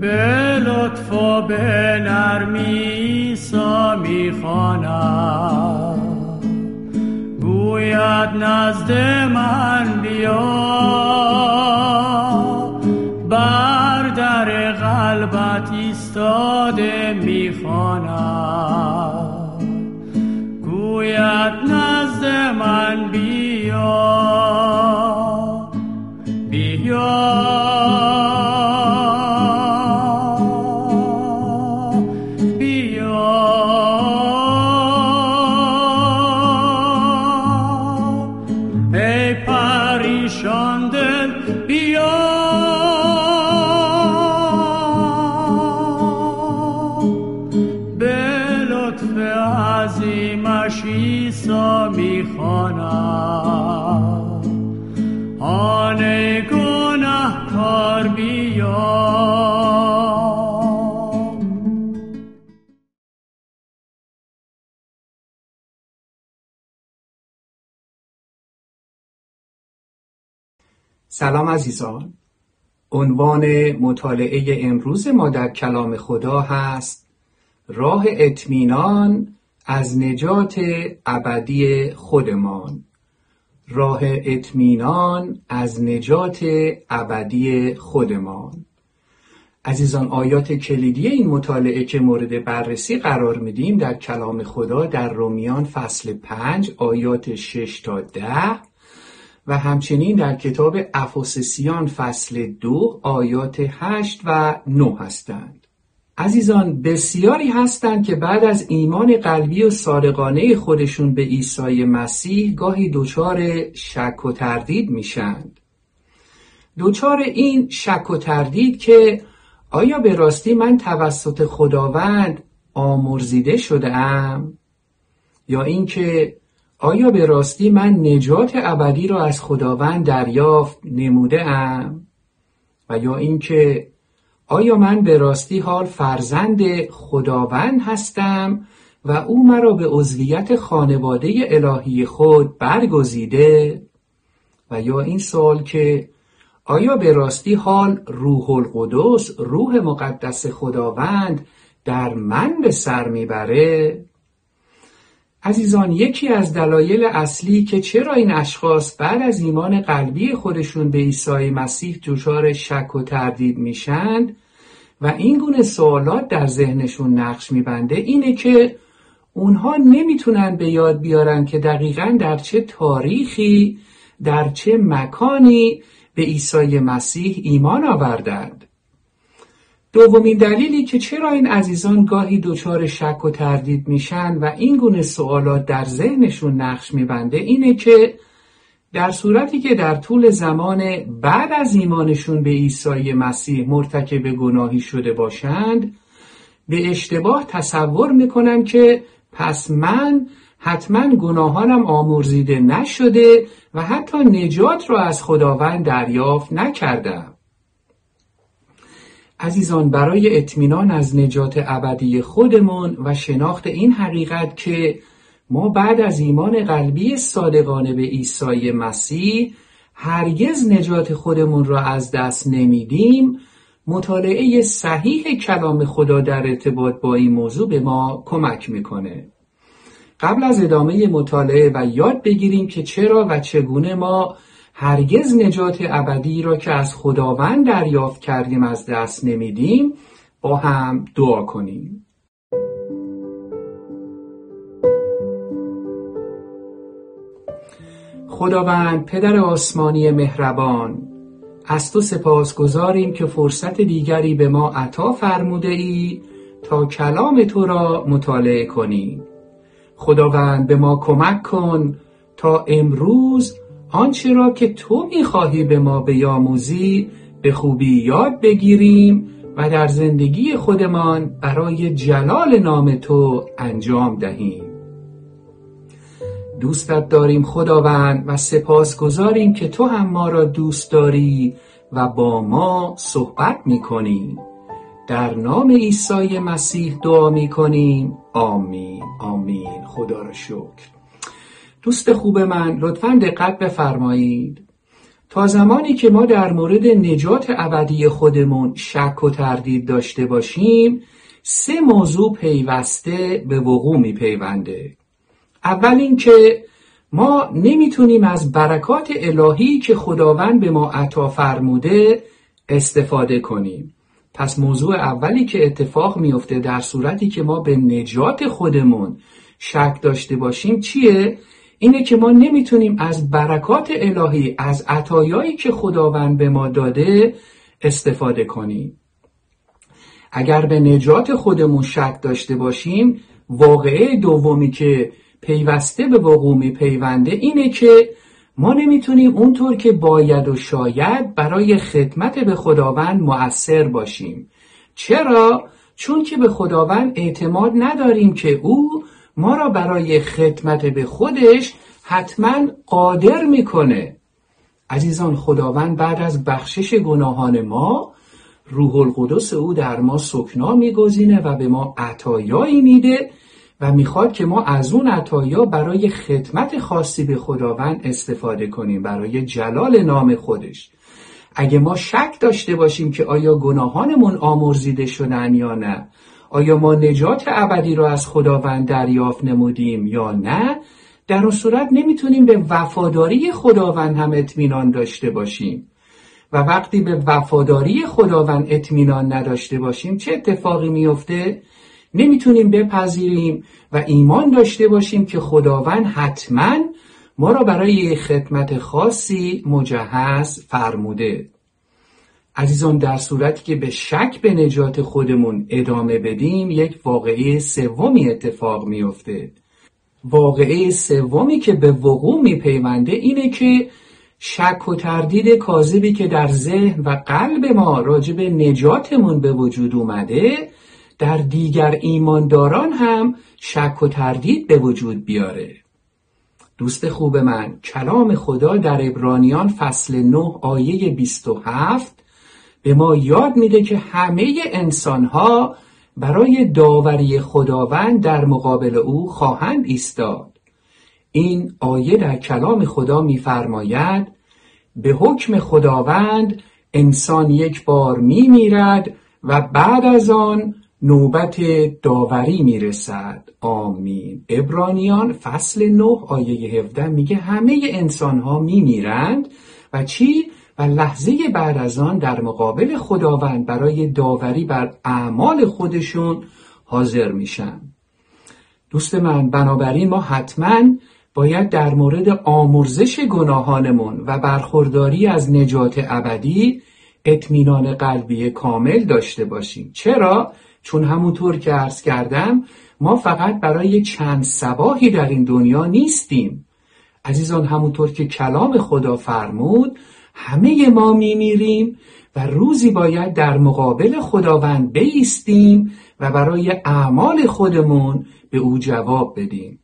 به لطف و به نرمی ایسا می‌خواند گوید نزد من بیا. بر در قلبت ایستاده می‌خواند سلام عزیزان. عنوان مطالعه امروز ما در کلام خدا هست راه اطمینان از نجات ابدی خودمان. راه اطمینان از نجات ابدی خودمان. عزیزان آیات کلیدی این مطالعه که مورد بررسی قرار میدیم در کلام خدا در رومیان فصل 5 آیات 6 تا 10 و همچنین در کتاب افسسیان فصل دو آیات هشت و نه هستند عزیزان بسیاری هستند که بعد از ایمان قلبی و صادقانه خودشون به عیسی مسیح گاهی دچار شک و تردید میشند دچار این شک و تردید که آیا به راستی من توسط خداوند آمرزیده شده ام؟ یا اینکه آیا به راستی من نجات ابدی را از خداوند دریافت نموده ام؟ و یا اینکه آیا من به راستی حال فرزند خداوند هستم و او مرا به عضویت خانواده الهی خود برگزیده و یا این سوال که آیا به راستی حال روح القدس روح مقدس خداوند در من به سر می‌بره عزیزان یکی از دلایل اصلی که چرا این اشخاص بعد از ایمان قلبی خودشون به عیسی مسیح دچار شک و تردید میشند و این گونه سوالات در ذهنشون نقش میبنده اینه که اونها نمی‌تونن به یاد بیارن که دقیقا در چه تاریخی در چه مکانی به عیسی مسیح ایمان آوردند. دومین دلیلی که چرا این عزیزان گاهی دچار شک و تردید میشن و این گونه سوالات در ذهنشون نقش میبنده اینه که در صورتی که در طول زمان بعد از ایمانشون به عیسی مسیح مرتکب گناهی شده باشند به اشتباه تصور می‌کنن که پس من حتما گناهانم آمرزیده نشده و حتی نجات را از خداوند دریافت نکردم. عزیزان برای اطمینان از نجات ابدی خودمون و شناخت این حقیقت که ما بعد از ایمان قلبی صادقانه به عیسی مسیح هرگز نجات خودمون را از دست نمیدیم مطالعه صحیح کلام خدا در ارتباط با این موضوع به ما کمک می‌کنه. قبل از ادامه مطالعه و یاد بگیریم که چرا و چگونه ما هرگز نجات ابدی را که از خداوند دریافت کردیم از دست نمیدیم با هم دعا کنیم. خداوند پدر آسمانی مهربان از تو سپاس گذاریم که فرصت دیگری به ما عطا فرموده ای تا کلام تو را مطالعه کنیم خداوند به ما کمک کن تا امروز آنچه را که تو می‌خواهی به ما بیاموزی به خوبی یاد بگیریم و در زندگی خودمان برای جلال نام تو انجام دهیم. دوستت داریم خداوند و سپاس گذاریم که تو هم ما را دوست داری و با ما صحبت می کنی در نام عیسی مسیح دعا می کنیم آمین آمین. خدا را شکر. دوست خوب من لطفا دقت بفرمایید. تا زمانی که ما در مورد نجات ابدی خودمون شک و تردید داشته باشیم سه موضوع پیوسته به وقوع می پیونده اول اینکه ما نمی‌تونیم از برکات الهی که خداوند به ما عطا فرموده استفاده کنیم. پس موضوع اولی که اتفاق میفته در صورتی که ما به نجات خودمون شک داشته باشیم چیه؟ اینه که ما نمی‌تونیم از برکات الهی از عطایایی که خداوند به ما داده استفاده کنیم اگر به نجات خودمون شک داشته باشیم واقعه دومی که پیوسته به وقوع پیونده اینه که ما نمی‌تونیم اونطور که باید و شاید برای خدمت به خداوند مؤثر باشیم چرا؟ چون که به خداوند اعتماد نداریم که او ما را برای خدمت به خودش حتما قادر می‌کنه. عزیزان خداوند بعد از بخشش گناهان ما روح القدس او در ما سکنا میگزینه و به ما عطایایی میده و می‌خواد که ما از اون عطایا برای خدمت خاصی به خداوند استفاده کنیم برای جلال نام خودش. اگه ما شک داشته باشیم که آیا گناهانمون آمرزیده شدن یا نه آیا ما نجات ابدی را از خداوند دریافت نمودیم یا نه؟ در اون صورت نمی‌تونیم به وفاداری خداوند هم اطمینان داشته باشیم. و وقتی به وفاداری خداوند اطمینان نداشته باشیم چه اتفاقی میفته؟ نمی‌تونیم بپذیریم و ایمان داشته باشیم که خداوند حتما ما را برای خدمت خاصی مجهز فرموده. عزیزان در صورتی که به شک به نجات خودمون ادامه بدیم یک واقعه سومی اتفاق میافته. واقعه سومی که به وقوع میپیونده اینه که شک و تردید کاذبی که در ذهن و قلب ما راجع به نجاتمون به وجود اومده در دیگر ایمانداران هم شک و تردید به وجود بیاره. دوست خوب من کلام خدا در ابرانیان فصل 9 آیه 27 به ما یاد میده که همه انسانها برای داوری خداوند در مقابل او خواهند ایستاد. این آیه در کلام خدا میفرماید به حکم خداوند انسان یک بار میمیرد و بعد از آن نوبت داوری می‌رسد. آمین. ابرانیان فصل 9 آیه 17 میگه همه انسان ها میمیرند و چی؟ و لحظه بعد از آن در مقابل خداوند برای داوری بر اعمال خودشون حاضر میشن. دوست من بنابراین ما حتما باید در مورد آمرزش گناهانمون و برخورداری از نجات ابدی اطمینان قلبی کامل داشته باشیم. چرا؟ چون همونطور که عرض کردم ما فقط برای چند سباهی در این دنیا نیستیم. عزیزان همونطور که کلام خدا فرمود همه ما میمیریم و روزی باید در مقابل خداوند بیستیم و برای اعمال خودمون به او جواب بدیم.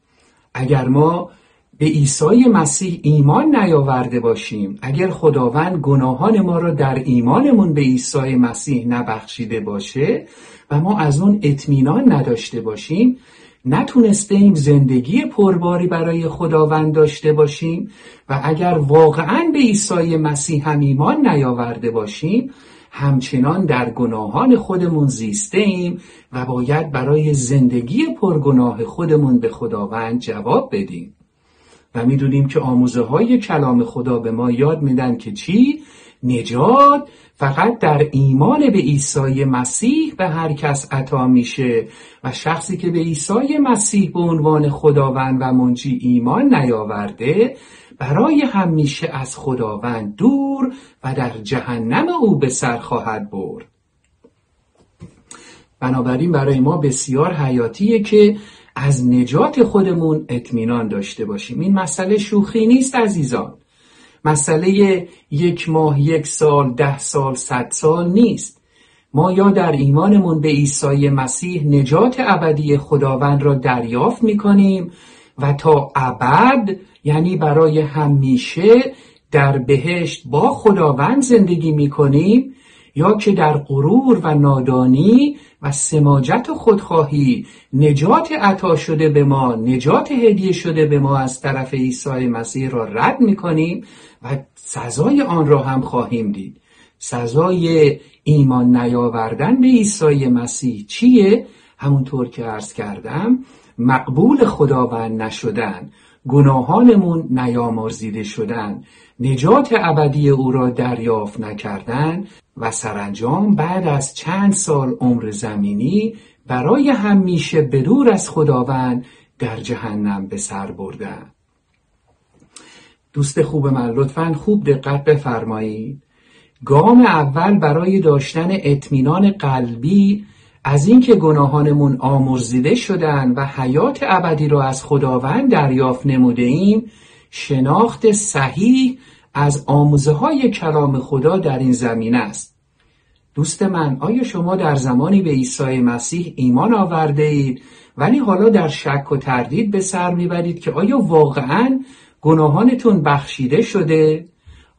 اگر ما به عیسی مسیح ایمان نیاورده باشیم اگر خداوند گناهان ما را در ایمانمون به عیسی مسیح نبخشیده باشه و ما از اون اطمینان نداشته باشیم نتونسته ایم زندگی پرباری برای خداوند داشته باشیم و اگر واقعا به عیسی مسیح هم ایمان نیاورده باشیم همچنان در گناهان خودمون زیسته ایم و باید برای زندگی پرگناه خودمون به خداوند جواب بدیم و می‌دونیم که آموزه های کلام خدا به ما یاد میدن که چی؟ نجات فقط در ایمان به عیسی مسیح به هر کس عطا میشه و شخصی که به عیسی مسیح به عنوان خداوند و منجی ایمان نیاورده برای همیشه از خداوند دور و در جهنم او به سر خواهد برد. بنابراین برای ما بسیار حیاتیه که از نجات خودمون اطمینان داشته باشیم. این مسئله شوخی نیست عزیزان. مسئله یک ماه یک سال ده سال صد سال نیست. ما یا در ایمانمون به عیسی مسیح نجات ابدی خداوند را دریافت می کنیم و تا ابد یعنی برای همیشه در بهشت با خداوند زندگی می کنیم یا که در غرور و نادانی و سماجت و خودخواهی نجات عطا شده به ما نجات هدیه شده به ما از طرف عیسی مسیح را رد می‌کنیم و سزای آن را هم خواهیم دید سزای ایمان نیاوردن به عیسی مسیح چیه؟ همونطور که عرض کردم مقبول خداوند نشدن گناهانمون نیامرزیده شدن نجات ابدی او را دریافت نکردن و سرانجام بعد از چند سال عمر زمینی برای همیشه بدور از خداوند در جهنم به سر بردن دوست خوب من لطفا خوب دقت بفرمایید. گام اول برای داشتن اطمینان قلبی از اینکه گناهانمون آمرزیده شدن و حیات ابدی را از خداوند دریافت نموده ایم شناخت صحیح از آموزه های کلام خدا در این زمین است دوست من آیا شما در زمانی به عیسی مسیح ایمان آورده اید ولی حالا در شک و تردید به سر می‌برید که آیا واقعا گناهانتون بخشیده شده؟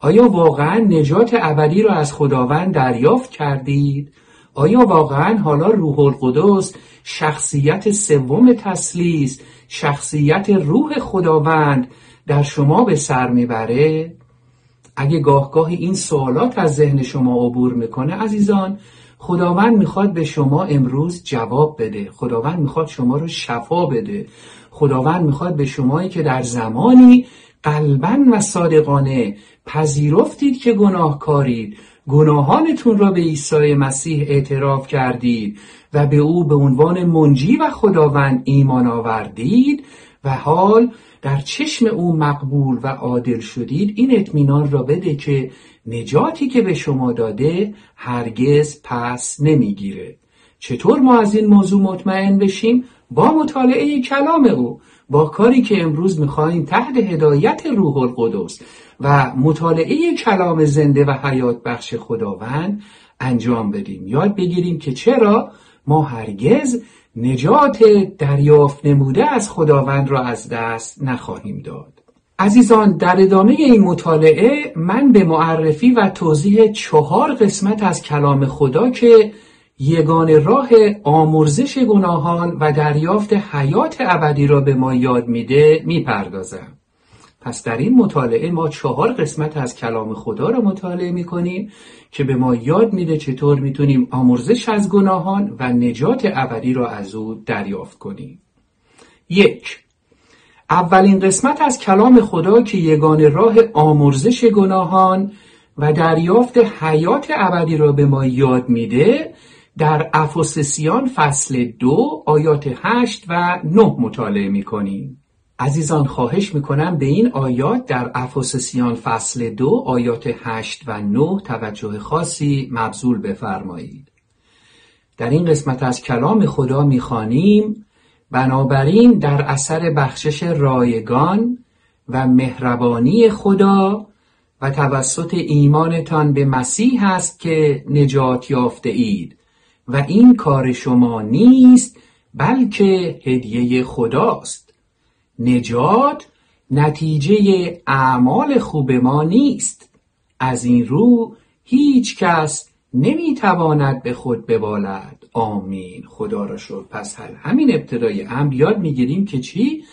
آیا واقعا نجات ابدی را از خداوند دریافت کردید؟ آیا واقعا حالا روح القدس شخصیت سوم تسلیس شخصیت روح خداوند در شما به سر می‌بره؟ اگه گاهگاهی این سوالات از ذهن شما عبور می‌کنه عزیزان خداوند می‌خواد به شما امروز جواب بده. خداوند می‌خواد شما رو شفا بده. خداوند می‌خواد به شمایی که در زمانی قلبا و صادقانه پذیرفتید که گناهکارید گناهانتون را به عیسی مسیح اعتراف کردید و به او به عنوان منجی و خداوند ایمان آوردید و حال در چشم او مقبول و عادل شدید این اطمینان را بده که نجاتی که به شما داده هرگز پس نمی‌گیره. چطور ما از این موضوع مطمئن بشیم؟ با مطالعه کلام او با کاری که امروز می‌خواهیم تحت هدایت روح القدس و مطالعه کلام زنده و حیات بخش خداوند انجام بدیم. یاد بگیریم که چرا ما هرگز نجات دریافت نموده از خداوند را از دست نخواهیم داد. عزیزان در ادامه این مطالعه من به معرفی و توضیح چهار قسمت از کلام خدا که یگان راه آمرزش گناهان و دریافت حیات ابدی را به ما یاد میده می‌پردازم. پس در این مطالعه ما چهار قسمت از کلام خدا را مطالعه می‌کنیم که به ما یاد میده چطور می‌تونیم آمرزش از گناهان و نجات ابدی را از او دریافت کنیم. یک اولین قسمت از کلام خدا که یگان راه آمرزش گناهان و دریافت حیات ابدی را به ما یاد میده در افسسیان فصل دو آیات هشت و نه مطالعه می‌کنیم. عزیزان خواهش می‌کنم به این آیات در افسسیان فصل دو آیات هشت و نه توجه خاصی مبذول بفرمایید. در این قسمت از کلام خدا می‌خوانیم بنابراین در اثر بخشش رایگان و مهربانی خدا و توسط ایمانتان به مسیح است که نجات یافته اید. و این کار شما نیست بلکه هدیه خداست. نجات نتیجه اعمال خوب ما نیست. از این رو هیچ کس نمی‌تواند به خود ببالد. آمین. خدا را شد پس هر همین ابتدای امر یاد می‌گیریم که چی؟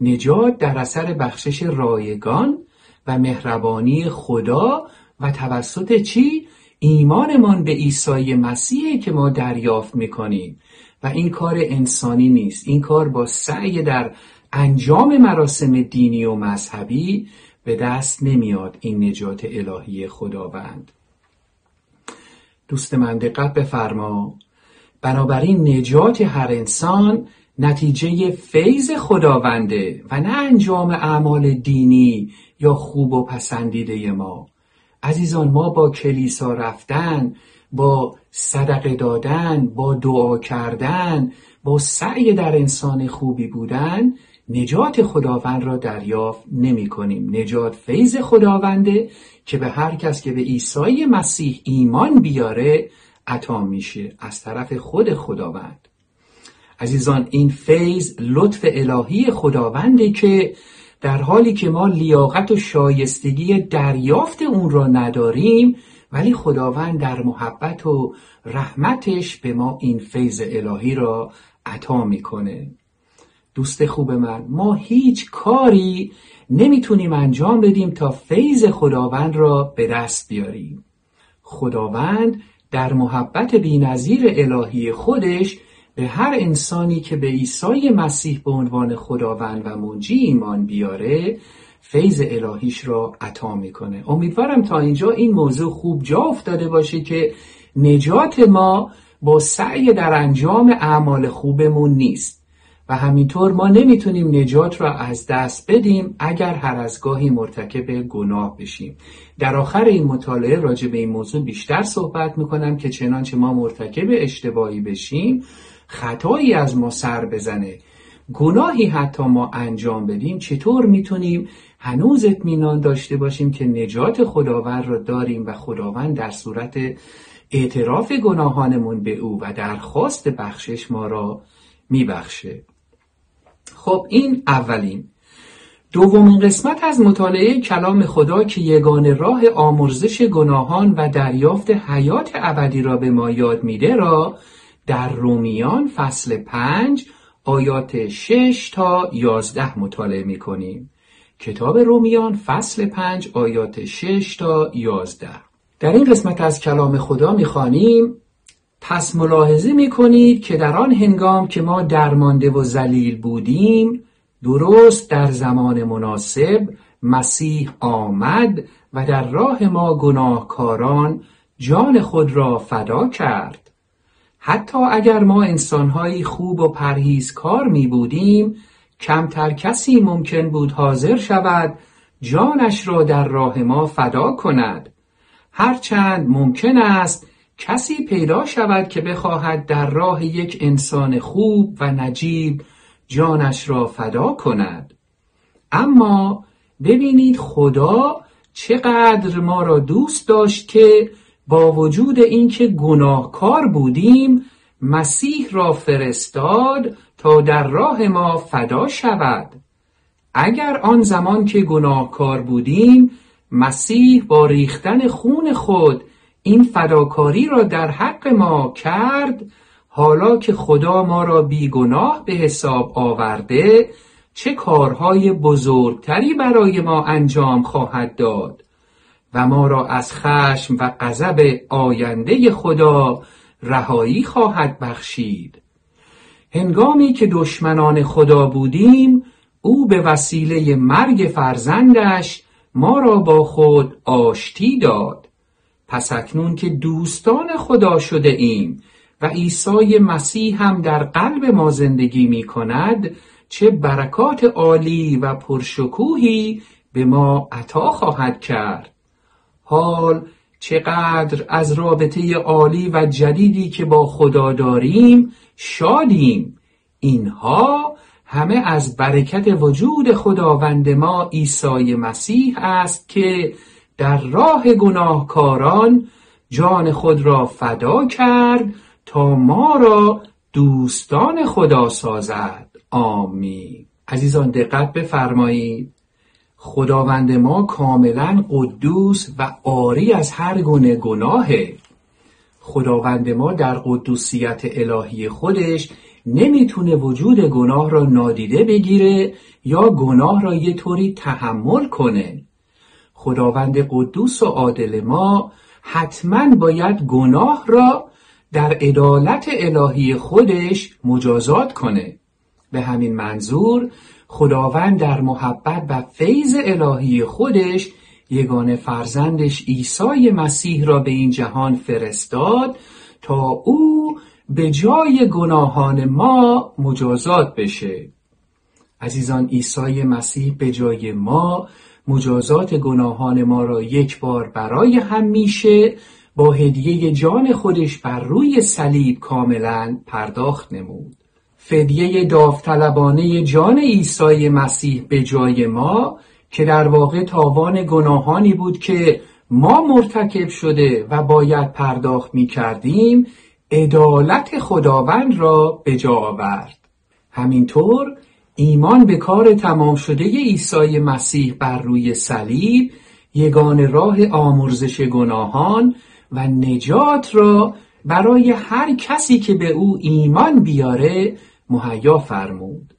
نجات در اثر بخشش رایگان و مهربانی خدا و توسط چی؟ ایمانمان به عیسی مسیحه که ما دریافت می‌کنیم. و این کار انسانی نیست. این کار با سعی در انجام مراسم دینی و مذهبی به دست نمیاد این نجات الهی خداوند. دوست من دقت بفرما. بنابراین نجات هر انسان نتیجه فیض خداونده و نه انجام اعمال دینی یا خوب و پسندیده ما. عزیزان ما با کلیسا رفتن با صدقه دادن با دعا کردن با سعی در انسان خوبی بودن نجات خداوند را دریافت نمی کنیم نجات فیض خداونده که به هر کس که به عیسی مسیح ایمان بیاره عطا میشه از طرف خود خداوند. عزیزان این فیض لطف الهی خداونده که در حالی که ما لیاقت و شایستگی دریافت اون را نداریم ولی خداوند در محبت و رحمتش به ما این فیض الهی را عطا می‌کنه. دوست خوب من. ما هیچ کاری نمی‌تونیم انجام بدیم تا فیض خداوند را به دست بیاریم. خداوند در محبت بینظیر الهی خودش به هر انسانی که به عیسی مسیح به عنوان خداوند و منجی ایمان بیاره فیض الهیش را عطا می‌کنه. امیدوارم تا اینجا این موضوع خوب جا افتاده باشه که نجات ما با سعی در انجام اعمال خوبمون نیست. و همینطور ما نمی‌تونیم نجات را از دست بدیم اگر هر از گاهی مرتکب گناه بشیم. در آخر این مطالعه راجع به این موضوع بیشتر صحبت می‌کنم که چنانچه ما مرتکب اشتباهی بشیم خطایی از ما سر بزنه. گناهی حتی ما انجام بدیم چطور می‌تونیم هنوز اطمینان داشته باشیم که نجات خداوند را داریم و خداوند در صورت اعتراف گناهانمون به او و درخواست بخشش ما را میبخشه؟ خب این اولین دومین قسمت از مطالعه کلام خدا که یگان راه آمرزش گناهان و دریافت حیات ابدی را به ما یاد میده را در رومیان فصل پنج آیات 6 تا 11 مطالعه می کنیم. کتاب رومیان فصل 5 آیات 6 تا 11 در این قسمت از کلام خدا می‌خوانیم پس ملاحظه می کنید که در آن هنگام که ما درمانده و ذلیل بودیم درست در زمان مناسب مسیح آمد و در راه ما گناهکاران جان خود را فدا کرد. حتی اگر ما انسانهایی خوب و پرهیزکار می بودیم کمتر کسی ممکن بود حاضر شود جانش را در راه ما فدا کند. هرچند ممکن است کسی پیدا شود که بخواهد در راه یک انسان خوب و نجیب جانش را فدا کند. اما ببینید خدا چقدر ما را دوست داشت که با وجود اینکه گناهکار بودیم مسیح را فرستاد تا در راه ما فدا شود. اگر آن زمان که گناهکار بودیم مسیح با ریختن خون خود این فداکاری را در حق ما کرد حالا که خدا ما را بیگناه به حساب آورده چه کارهای بزرگتری برای ما انجام خواهد داد و ما را از خشم و غضب آینده خدا رهایی خواهد بخشید. هنگامی که دشمنان خدا بودیم او به وسیله مرگ فرزندش ما را با خود آشتی داد. پس اکنون که دوستان خدا شده ایم و عیسی مسیح هم در قلب ما زندگی می کند چه برکات عالی و پرشکوهی به ما عطا خواهد کرد. حال چقدر از رابطه عالی و جدیدی که با خدا داریم شادیم. اینها همه از برکت وجود خداوند ما عیسی مسیح است که در راه گناهکاران جان خود را فدا کرد تا ما را دوستان خدا سازد. آمین. عزیزان دقت بفرمایید. خداوند ما کاملا قدوس و آری از هر گونه گناهه. خداوند ما در قدوسیت الهی خودش نمی‌تونه وجود گناه را نادیده بگیره یا گناه را یه طوری تحمل کنه. خداوند قدوس و عادل ما حتما باید گناه را در عدالت الهی خودش مجازات کنه. به همین منظور خداوند در محبت و فیض الهی خودش یگان فرزندش عیسی مسیح را به این جهان فرستاد تا او به جای گناهان ما مجازات بشه. عزیزان عیسی مسیح به جای ما مجازات گناهان ما را یک بار برای همیشه با هدیه جان خودش بر روی صلیب کاملا پرداخت نمود. فدیه داوطلبانه جان عیسی مسیح به جای ما که در واقع تاوان گناهانی بود که ما مرتکب شده و باید پرداخت می کردیم عدالت خداوند را به جا آورد. همینطور ایمان به کار تمام شده عیسی مسیح بر روی صلیب یگان راه آمرزش گناهان و نجات را برای هر کسی که به او ایمان بیاره مهیا فرمود.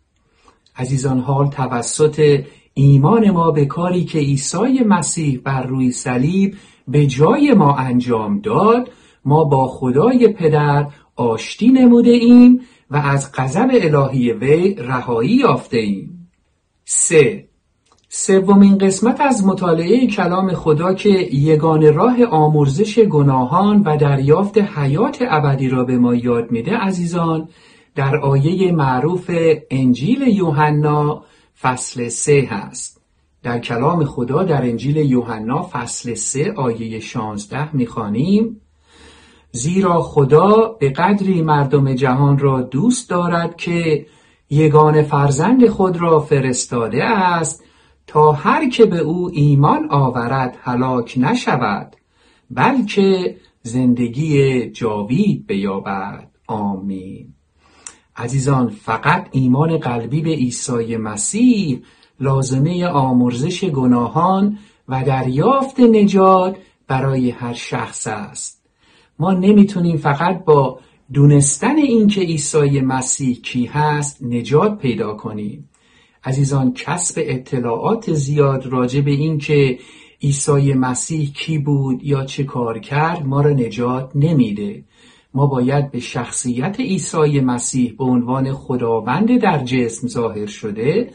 عزیزان حال توسط ایمان ما به کاری که عیسی مسیح بر روی صلیب به جای ما انجام داد ما با خدای پدر آشتی نموده ایم و از غضب الهی وی رهایی یافته ایم. سه. سومین قسمت از مطالعه کلام خدا که یگان راه آمرزش گناهان و دریافت حیات ابدی را به ما یاد میده عزیزان در آیه معروف انجیل یوحنا فصل سه هست. در کلام خدا در انجیل یوحنا فصل سه آیه شانزده می‌خوانیم. زیرا خدا به قدری مردم جهان را دوست دارد که یگان فرزند خود را فرستاده است تا هر که به او ایمان آورد هلاک نشود بلکه زندگی جاوید بیابد. آمین. عزیزان فقط ایمان قلبی به عیسی مسیح لازمه آمرزش گناهان و دریافت نجات برای هر شخص است. ما نمی‌تونیم فقط با دونستن اینکه عیسی مسیح کی هست نجات پیدا کنیم. عزیزان کسب اطلاعات زیاد راجع به اینکه عیسی مسیح کی بود یا چه کار کرد ما را نجات نمیده. ما باید به شخصیت عیسی مسیح به عنوان خداوند در جسم ظاهر شده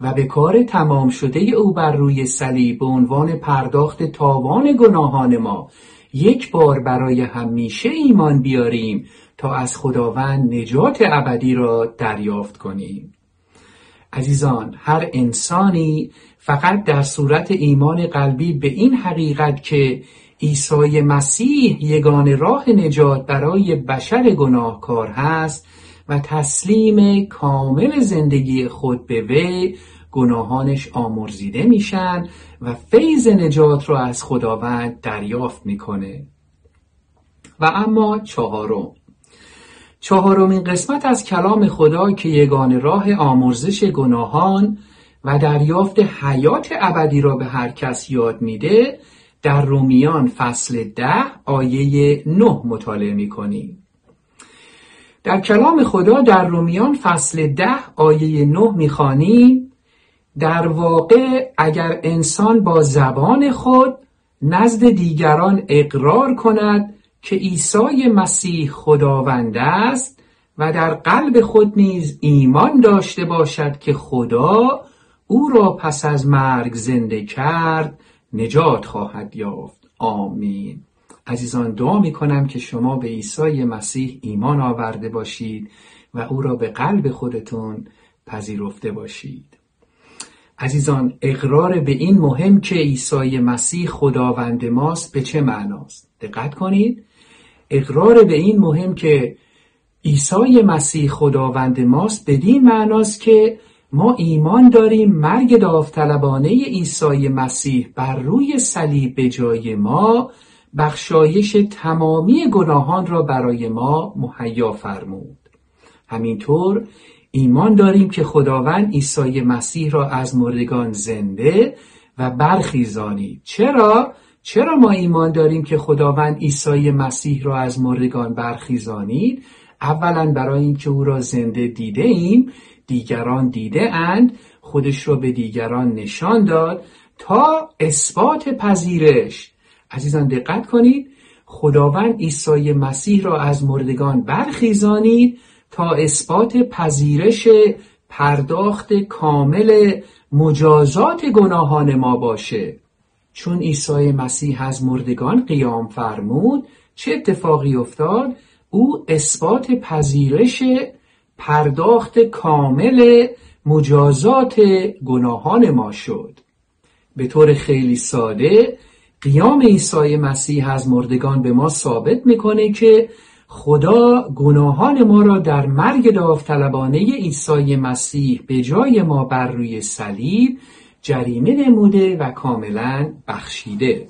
و به کار تمام شده او بر روی صلیب به عنوان پرداخت تاوان گناهان ما یک بار برای همیشه ایمان بیاریم تا از خداوند نجات ابدی را دریافت کنیم. عزیزان هر انسانی فقط در صورت ایمان قلبی به این حقیقت که عیسی مسیح یگان راه نجات برای بشر گناهکار هست و تسلیم کامل زندگی خود به وی گناهانش آمرزیده میشن و فیض نجات را از خداوند دریافت می‌کنه. و اما چهارم. چهارمین قسمت از کلام خدا که یگان راه آمرزش گناهان و دریافت حیات ابدی را به هر کس یاد میده در رومیان فصل ده آیه نه مطالعه می‌کنیم. در کلام خدا در رومیان فصل ده آیه نه می‌خوانیم در واقع اگر انسان با زبان خود نزد دیگران اقرار کند که عیسی مسیح خداوند است و در قلب خود نیز ایمان داشته باشد که خدا او را پس از مرگ زنده کرد نجات خواهد یافت. آمین. عزیزان دعا می کنم که شما به عیسی مسیح ایمان آورده باشید و او را به قلب خودتون پذیرفته باشید. عزیزان اقرار به این مهم که عیسی مسیح خداوند ماست به چه معناست؟ دقت کنید. اقرار به این مهم که عیسی مسیح خداوند ماست بدین معناست که ما ایمان داریم مرگ داوطلبانه عیسی مسیح بر روی صلیب به جای ما بخشایش تمامی گناهان را برای ما مهیا فرمود. همینطور ایمان داریم که خداوند عیسی مسیح را از مردگان زنده و برخیزانید چرا؟ چرا ما ایمان داریم که خداوند عیسی مسیح را از مردگان برخیزانید؟ اولا برای اینکه او را زنده دیده ایم دیگران دیده اند خودش را به دیگران نشان داد تا اثبات پذیرش. عزیزان دقت کنید. خداوند عیسی مسیح را از مردگان برخیزانید تا اثبات پذیرش پرداخت کامل مجازات گناهان ما باشه. چون عیسی مسیح از مردگان قیام فرمود چه اتفاقی افتاد؟ او اثبات پذیرش پرداخت کامل مجازات گناهان ما شد. به طور خیلی ساده قیام عیسی مسیح از مردگان به ما ثابت می‌کنه که خدا گناهان ما را در مرگ داوطلبانه عیسی مسیح به جای ما بر روی صلیب جریمه نموده و کاملا بخشیده.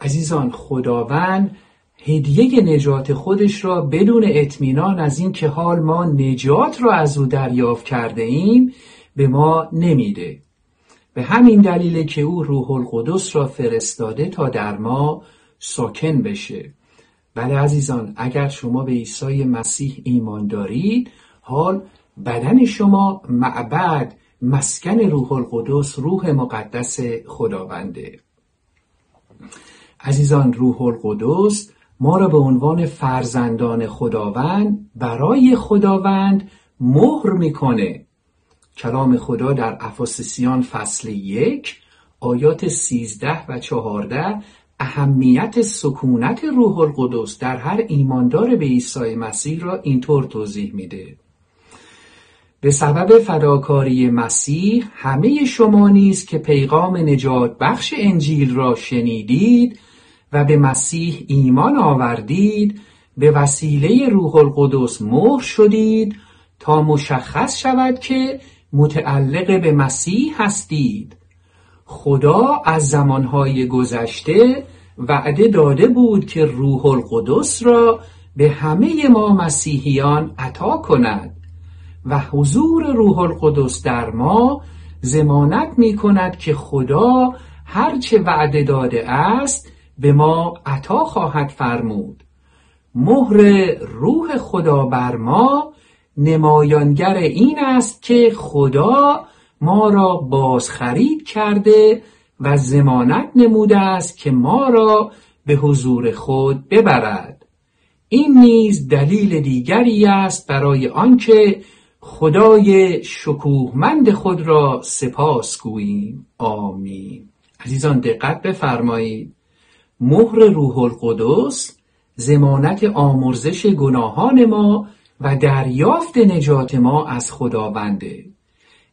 عزیزان خداوند هدیه نجات خودش را بدون اطمینان از این که حال ما نجات را از او دریافت کرده ایم به ما نمیده. به همین دلیل که او روح القدس را فرستاده تا در ما ساکن بشه. بله عزیزان اگر شما به عیسی مسیح ایمان دارید حال بدن شما معبد مسکن روح القدس روح مقدس خداونده. عزیزان روح القدس ما را به عنوان فرزندان خداوند برای خداوند مهر می‌کنه. کلام خدا در افاسسیان فصل یک آیات سیزده و چهارده اهمیت سکونت روح القدس در هر ایماندار به عیسی مسیح را اینطور توضیح میده. به سبب فداکاری مسیح همه شما نیز که پیغام نجات بخش انجیل را شنیدید و به مسیح ایمان آوردید به وسیله روح القدس مهر شدید تا مشخص شود که متعلق به مسیح هستید. خدا از زمانهای گذشته وعده داده بود که روح القدس را به همه ما مسیحیان عطا کند و حضور روح القدس در ما زمانت می کند که خدا هرچه وعده داده است به ما عطا خواهد فرمود. مهر روح خدا بر ما نمایانگر این است که خدا ما را بازخرید کرده و زمانت نموده است که ما را به حضور خود ببرد. این نیز دلیل دیگری است برای آنکه خدای شکوهمند خود را سپاس گوییم. آمین. عزیزان دقت بفرمایید. مهر روح القدس زمانت آمرزش گناهان ما و دریافت نجات ما از خداونده.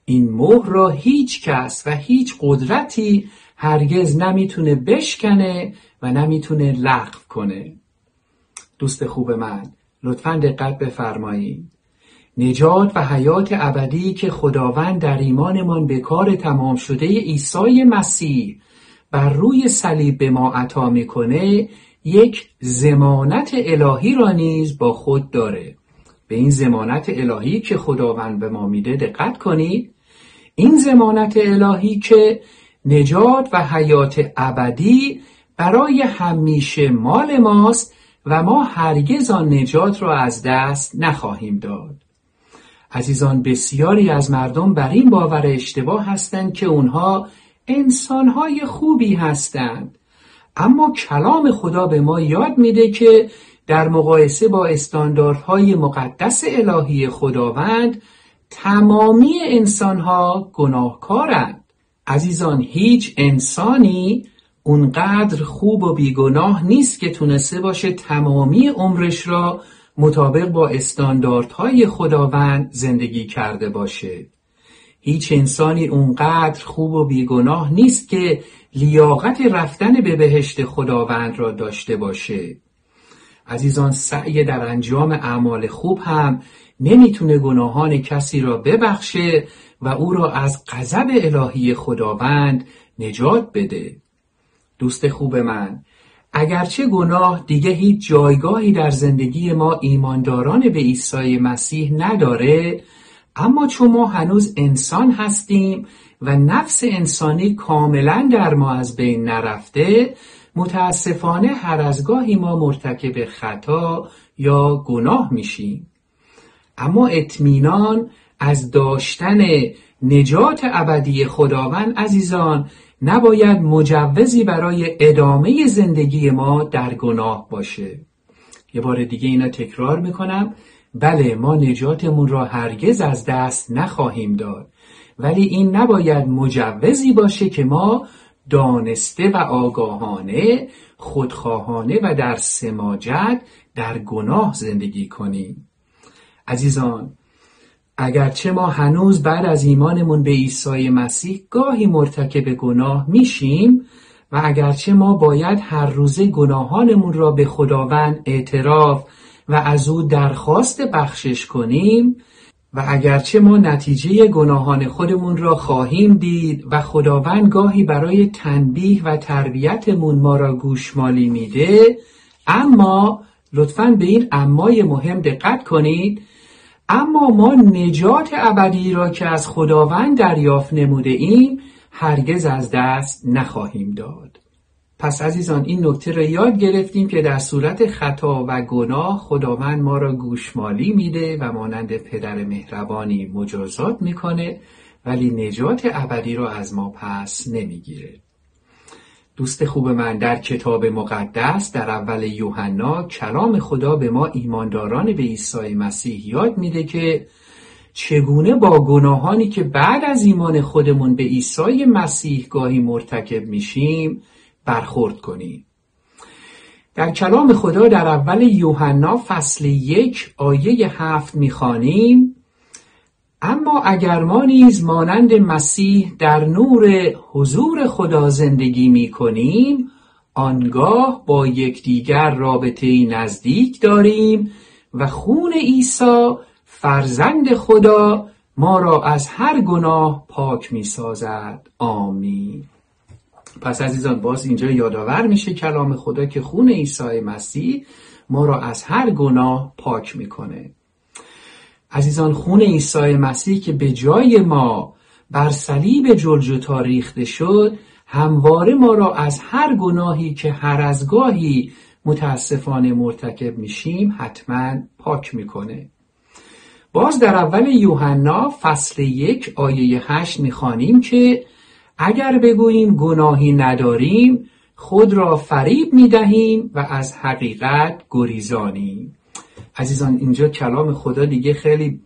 این مهر را هیچ کس و هیچ قدرتی هرگز نمی‌تونه بشکنه و نمی‌تونه لغو کنه. دوست خوب من لطفا دقت بفرمایید. نجات و حیات ابدی که خداوند در ایمانمان به کار تمام شده عیسی مسیح بر روی صلیب به ما عطا می‌کنه یک زمانت الهی را نیز با خود داره. به این زمانت الهی که خداوند به ما میده دقت کنید. این زمانت الهی که نجات و حیات ابدی برای همیشه مال ماست و ما هرگز آن نجات را از دست نخواهیم داد. عزیزان بسیاری از مردم بر این باور اشتباه هستند که اونها انسانهای خوبی هستند. اما کلام خدا به ما یاد میده که در مقایسه با استانداردهای مقدس الهی خداوند تمامی انسانها گناهکارند. عزیزان هیچ انسانی اونقدر خوب و بیگناه نیست که تونسته باشه تمامی عمرش را مطابق با استانداردهای خداوند زندگی کرده باشه. هیچ انسانی اونقدر خوب و بیگناه نیست که لیاقت رفتن به بهشت خداوند را داشته باشه. عزیزان سعی در انجام اعمال خوب هم نمی‌تونه گناهان کسی را ببخشه و او را از غضب الهی خداوند نجات بده. دوست خوب من اگرچه گناه دیگه هیچ جایگاهی در زندگی ما ایمانداران به عیسی مسیح نداره اما چون ما هنوز انسان هستیم و نفس انسانی کاملا در ما از بین نرفته متاسفانه هر از گاهی ما مرتکب خطا یا گناه میشیم. اما اطمینان از داشتن نجات ابدی خداوند عزیزان نباید مجوزی برای ادامه زندگی ما در گناه باشه. یه بار دیگه اینا تکرار می‌کنم. بله ما نجاتمون را هرگز از دست نخواهیم داد. ولی این نباید مجوزی باشه که ما دانسته و آگاهانه خودخواهانه و در سماجت در گناه زندگی کنیم. عزیزان اگرچه ما هنوز بعد از ایمانمون به عیسی مسیح گاهی مرتکب گناه میشیم و اگرچه ما باید هر روزه گناهانمون را به خداوند اعتراف و از او درخواست بخشش کنیم و اگرچه ما نتیجه گناهان خودمون را خواهیم دید و خداوند گاهی برای تنبیه و تربیتمون ما را گوشمالی میده اما لطفا به این امای مهم دقت کنید اما ما نجات ابدی را که از خداوند دریافت نموده ایم هرگز از دست نخواهیم داد. پس عزیزان این نکته را یاد گرفتیم که در صورت خطا و گناه خداوند ما را گوشمالی میده و مانند پدر مهربانی مجازات می‌کنه ولی نجات ابدی را از ما پس نمی‌گیره. دوست خوب من در کتاب مقدس در اول یوحنا کلام خدا به ما ایمانداران به عیسی مسیح یاد میده که چگونه با گناهانی که بعد از ایمان خودمون به عیسی مسیح گاهی مرتکب میشیم برخورد کنیم. در کلام خدا در اول یوحنا فصل یک آیه هفت می‌خوانیم اما اگر ما نیز مانند مسیح در نور حضور خدا زندگی می کنیم آنگاه با یکدیگر رابطه نزدیک داریم و خون عیسی فرزند خدا ما را از هر گناه پاک می سازد. آمین. پس عزیزان باز اینجا یادآور میشه کلام خدا که خون عیسی مسیح ما را از هر گناه پاک می‌کنه عزیزان خون عیسی مسیح که به جای ما بر صلیب جلجتا ریخته شد همواره ما را از هر گناهی که هر از گاهی متاسفانه مرتکب میشیم حتما پاک می‌کنه. باز در اول یوحنا فصل یک آیه هشت می‌خوانیم که اگر بگوییم گناهی نداریم خود را فریب می‌دهیم و از حقیقت گریزانیم. عزیزان اینجا کلام خدا دیگه خیلی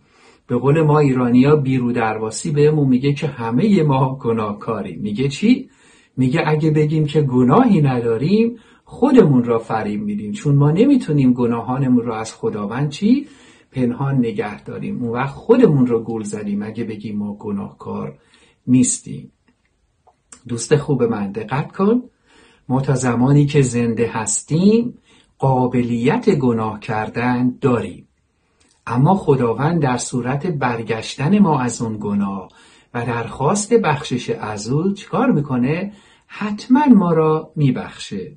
به قول ما ایرانیا بیرو درواسی بهمون میگه که همه ما گناهکاریم. میگه چی؟ میگه اگه بگیم که گناهی نداریم خودمون را فریب میدیم. چون ما نمی‌تونیم گناهانمون را از خداوند چی؟ پنهان نگه داریم. اون وقت خودمون را گول زدیم. اگه بگیم ما گناهکار نیستیم. دوست خوب من دقت کن. ما تا زمانی که زنده هستیم قابلیت گناه کردن داریم. اما خداوند در صورت برگشتن ما از اون گناه و درخواست بخشش از او چیکار می‌کنه؟ حتما ما را میبخشه.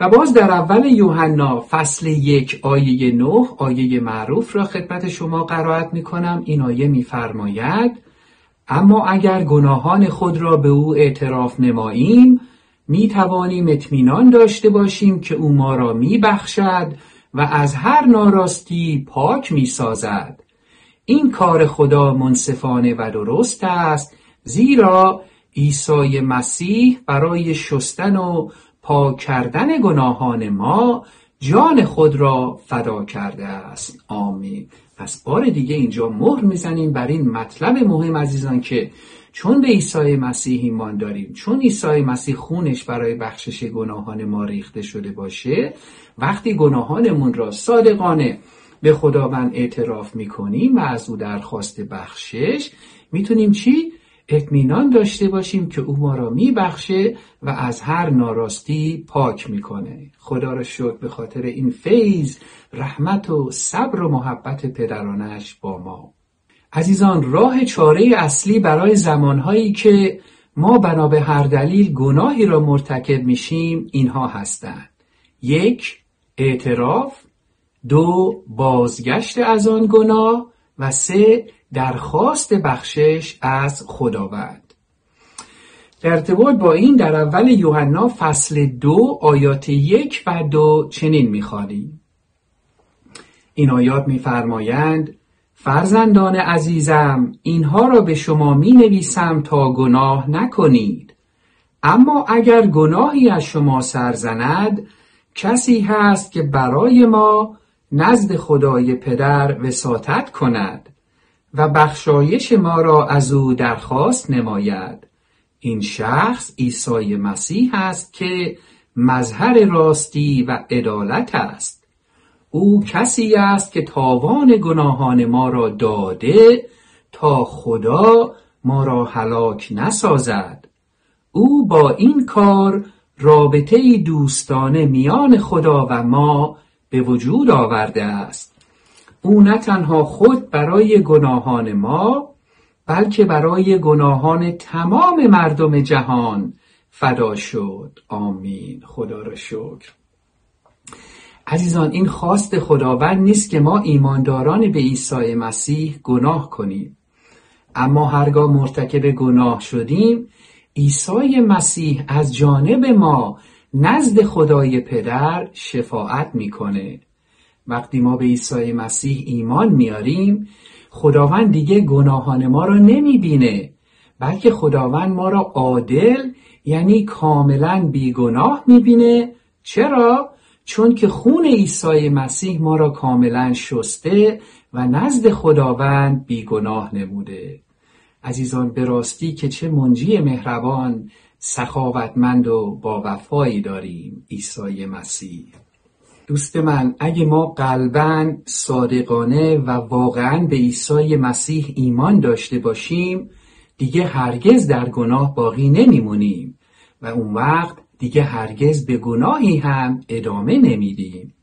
و باز در اول یوحنا فصل یک آیه نه آیه معروف را خدمت شما قرائت می‌کنم. این آیه میفرماید اما اگر گناهان خود را به او اعتراف نماییم می توانیم اطمینان داشته باشیم که او ما را می بخشد و از هر ناراستی پاک می سازد. این کار خدا منصفانه و درست است زیرا عیسی مسیح برای شستن و پاک کردن گناهان ما جان خود را فدا کرده است آمین پس بار دیگه اینجا مهر می‌زنیم بر این مطلب مهم عزیزان که چون به عیسی مسیح ایمان داریم چون عیسی مسیح خونش برای بخشش گناهان ما ریخته شده باشه وقتی گناهانمون را صادقانه به خداوند اعتراف می‌کنیم و از او درخواست بخشش می‌تونیم چی؟ اطمینان داشته باشیم که او ما را میبخشه و از هر ناراستی پاک می‌کنه خدا را شکر به خاطر این فیض رحمت و صبر و محبت پدرانش با ما عزیزان راه چاره اصلی برای زمانهایی که ما بنا به هر دلیل گناهی را مرتکب میشیم اینها هستند. یک اعتراف. دو بازگشت از آن گناه. و سه درخواست بخشش از خداوند. در ارتباط با این در اول یوحنا فصل دو آیات یک و دو چنین می‌خوانیم. این آیات میفرمایند فرزندان عزیزم اینها را به شما می نویسم تا گناه نکنید. اما اگر گناهی از شما سرزند کسی هست که برای ما نزد خدای پدر وساطت کند و بخشایش ما را از او درخواست نماید. این شخص عیسی مسیح است که مظهر راستی و عدالت است. او کسی است که تاوان گناهان ما را داده تا خدا ما را هلاک نسازد. او با این کار رابطه دوستانه میان خدا و ما به وجود آورده است. او نه تنها خود برای گناهان ما بلکه برای گناهان تمام مردم جهان فدا شد. آمین. خدا را شکر. عزیزان این خواست خداوند نیست که ما ایمانداران به عیسی مسیح گناه کنیم. اما هرگاه مرتکب گناه شدیم عیسی مسیح از جانب ما نزد خدای پدر شفاعت می‌کنه. وقتی ما به عیسی مسیح ایمان میاریم خداوند دیگه گناهان ما را نمی‌بینه بلکه خداوند ما را عادل یعنی کاملا بیگناه می‌بینه. چرا؟ چون که خون عیسی مسیح ما را کاملا شسته و نزد خداوند بیگناه نموده. عزیزان به راستی که چه منجی مهربان سخاوتمند و با وفایی داریم عیسی مسیح. دوست من اگه ما قلبا صادقانه و واقعا به عیسی مسیح ایمان داشته باشیم دیگه هرگز در گناه باقی نمیمونیم و اون وقت دیگه هرگز به گناهی هم ادامه نمیدیم.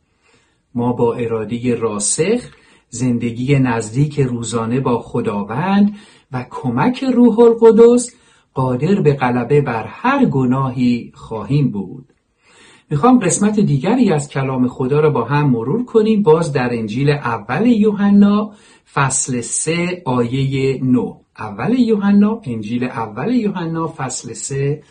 ما با اراده راسخ زندگی نزدیک روزانه با خداوند و کمک روح القدس قادر به غلبه بر هر گناهی خواهیم بود. می‌خوام قسمت دیگری از کلام خدا را با هم مرور کنیم باز در انجیل اول یوحنا فصل سه آیه نو اول یوحنا انجیل اول یوحنا فصل سه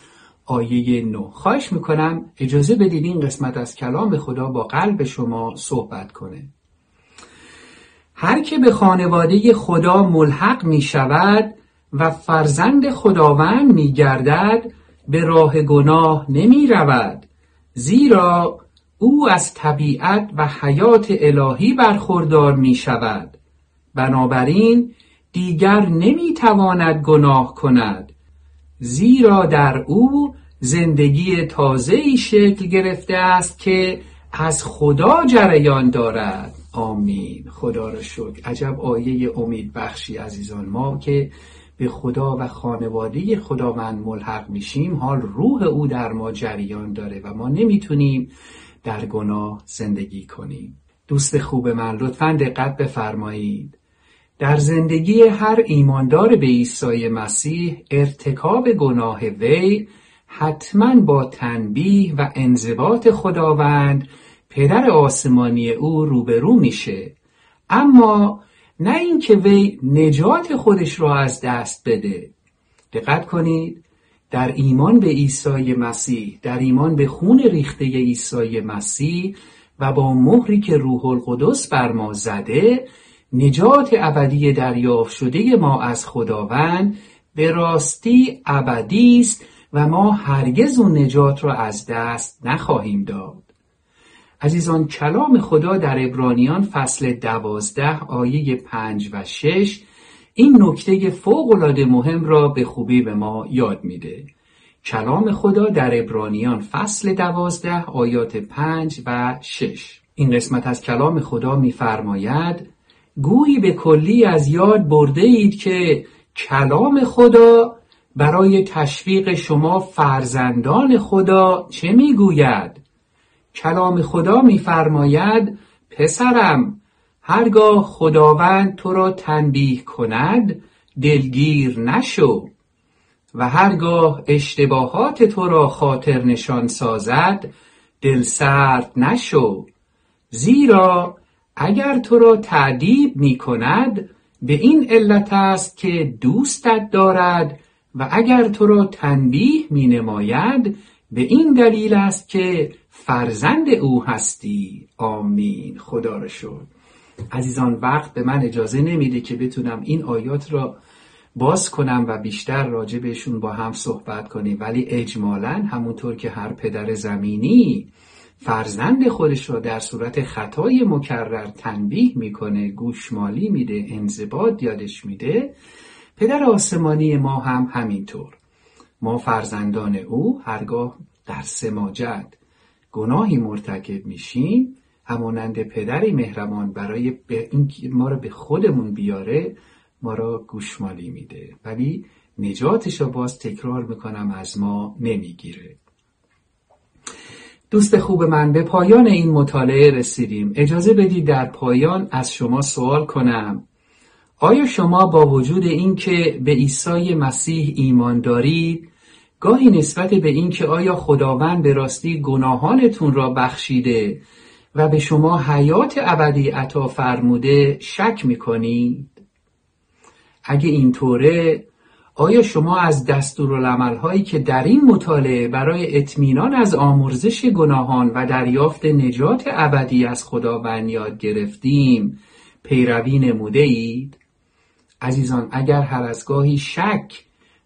آیه نو. خواهش می‌کنم اجازه بدید این قسمت از کلام خدا با قلب شما صحبت کنه. هر که به خانواده خدا ملحق می شود و فرزند خداوند می گردد به راه گناه نمی رود زیرا او از طبیعت و حیات الهی برخوردار می شود بنابراین دیگر نمی تواند گناه کند. زیرا در او زندگی تازه‌ای شکل گرفته است که از خدا جریان دارد. آمین. خدا را شکر. عجب آیه امید بخشی عزیزان ما که به خدا و خانواده خداوند ملحق میشیم. حال روح او در ما جریان داره و ما نمی‌تونیم در گناه زندگی کنیم. دوست خوب من لطفا دقت بفرمایید. در زندگی هر ایماندار به عیسی مسیح ارتکاب گناه وی حتما با تنبیه و انضباط خداوند پدر آسمانی او روبرو میشه. اما نه اینکه وی نجات خودش را از دست بده. دقت کنید در ایمان به عیسی مسیح در ایمان به خون ریخته عیسی مسیح و با مهری که روح القدس بر ما زده نجات ابدی دریافت شده ما از خداوند به راستی ابدی است و ما هرگز اون نجات را از دست نخواهیم داد. عزیزان کلام خدا در ابرانیان فصل دوازده آیه پنج و شش این نکته فوقالعاده مهم را به خوبی به ما یاد میده. کلام خدا در ابرانیان فصل دوازده آیات پنج و شش. این قسمت از کلام خدا میفرماید گویی به کلی از یاد برده اید که کلام خدا برای تشویق شما فرزندان خدا چه می‌گوید؟ کلام خدا میفرماید پسرم هرگاه خداوند تو را تنبیه کند دلگیر نشو و هرگاه اشتباهات تو را خاطر نشان سازد دل سرد نشو. زیرا اگر تو را تعدیب می کند به این علت است که دوستت دارد و اگر تو را تنبیه می نماید به این دلیل است که فرزند او هستی. آمین. خدا را شد عزیزان وقت به من اجازه نمیده که بتونم این آیات را باز کنم و بیشتر راجع بهشون با هم صحبت کنیم. ولی اجمالا همونطور که هر پدر زمینی فرزند خودش را در صورت خطای مکرر تنبیه می‌کنه گوشمالی میده انضباط یادش میده. پدر آسمانی ما هم همینطور. ما فرزندان او هرگاه در سماجت گناهی مرتکب میشیم همانند پدری مهربان برای این ما را به خودمون بیاره ما را گوشمالی میده. ولی نجاتش را باز تکرار می‌کنم از ما نمی‌گیره. دوست خوب من به پایان این مطالعه رسیدیم. اجازه بدید در پایان از شما سوال کنم. آیا شما با وجود اینکه به عیسی مسیح ایمان دارید گاهی نسبت به اینکه آیا خداوند به راستی گناهانتون را بخشیده و به شما حیات ابدی عطا فرموده شک می‌کنید اگه اینطوره آیا شما از دستورالعمل هایی که در این مطالعه برای اطمینان از آمرزش گناهان و دریافت نجات ابدی از خداوند یاد گرفتیم پیروی نموده اید؟ عزیزان اگر هر از گاهی شک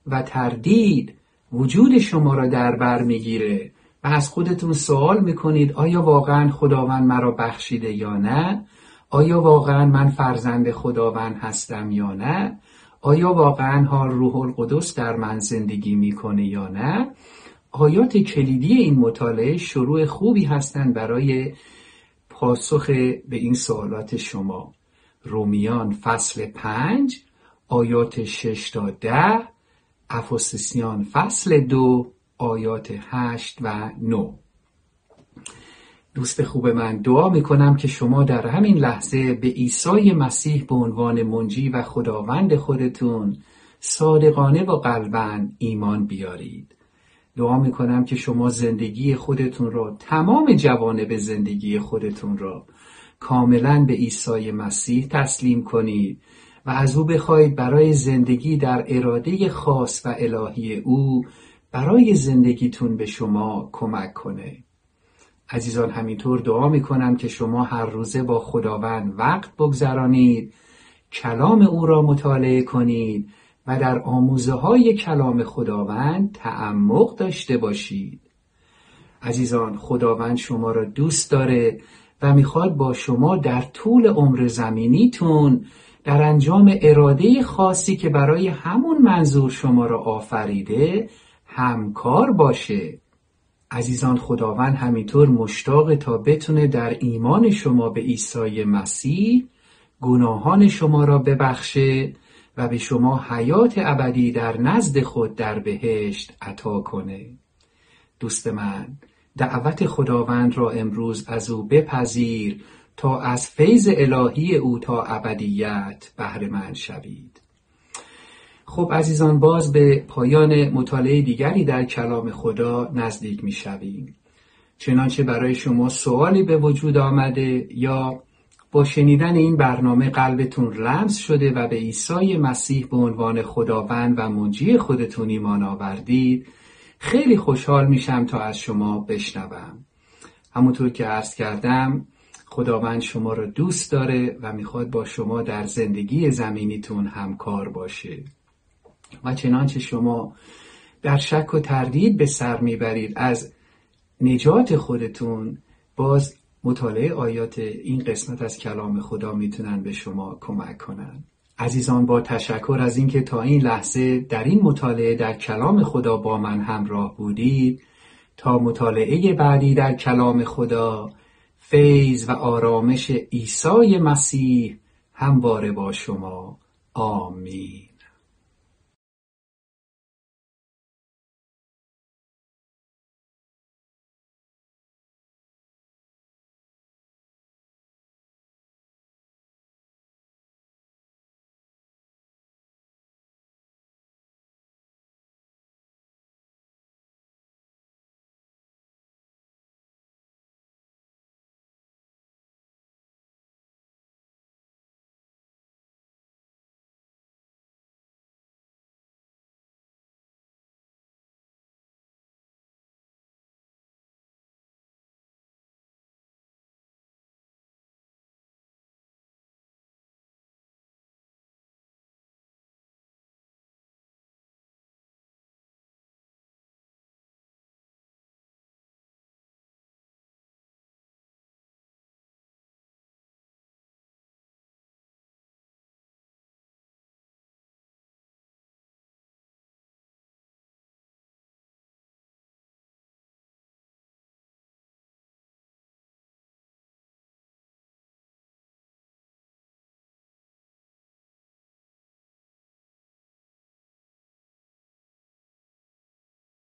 و تردید وجود شما را در بر می‌گیره و از خودتون سوال می‌کنید آیا واقعا خداوند مرا بخشیده یا نه آیا واقعا من فرزند خداوند هستم یا نه آیا واقعا ها روح القدس در من زندگی می‌کنه یا نه آیات کلیدی این مطالعه شروع خوبی هستند برای پاسخ به این سوالات شما. رومیان فصل پنج آیات شش تا ده افسسیان فصل دو آیات هشت و نو. دوست خوب من دعا می‌کنم که شما در همین لحظه به عیسی مسیح به عنوان منجی و خداوند خودتون صادقانه و قلبا ایمان بیارید. دعا می‌کنم که شما زندگی خودتون را تمام جوانب زندگی خودتون را کاملا به عیسی مسیح تسلیم کنید. و از او بخواهید برای زندگی در اراده خاص و الهی او برای زندگیتون به شما کمک کنه. عزیزان همینطور دعا می‌کنم که شما هر روزه با خداوند وقت بگذرانید کلام او را مطالعه کنید و در آموزه های کلام خداوند تعمق داشته باشید. عزیزان خداوند شما را دوست داره و می‌خواد با شما در طول عمر زمینیتون در انجام اراده خاصی که برای همون منظور شما را آفریده همکار باشه. عزیزان خداوند همینطور مشتاق تا بتونه در ایمان شما به عیسی مسیح گناهان شما را ببخشه و به شما حیات ابدی در نزد خود در بهشت عطا کنه. دوست من دعوت خداوند را امروز از او بپذیر تا از فیض الهی او تا ابدیت بهره مند شوید خب عزیزان باز به پایان مطالعه دیگری در کلام خدا نزدیک می شویم. چنانچه برای شما سوالی به وجود آمده یا با شنیدن این برنامه قلبتون لمس شده و به عیسی مسیح به عنوان خداوند و منجی خودتون ایمان آوردید خیلی خوشحال میشم تا از شما بشنوم همونطور که عرض کردم خداوند شما را دوست داره و می‌خواد با شما در زندگی زمینیتون همکار باشه. و چنانچه شما در شک و تردید به سر می‌برید از نجات خودتون باز مطالعه آیات این قسمت از کلام خدا می‌تونن به شما کمک کنن. عزیزان با تشکر از اینکه تا این لحظه در این مطالعه در کلام خدا با من همراه بودید تا مطالعه بعدی در کلام خدا فیض و آرامش عیسی مسیح همواره با شما. آمین.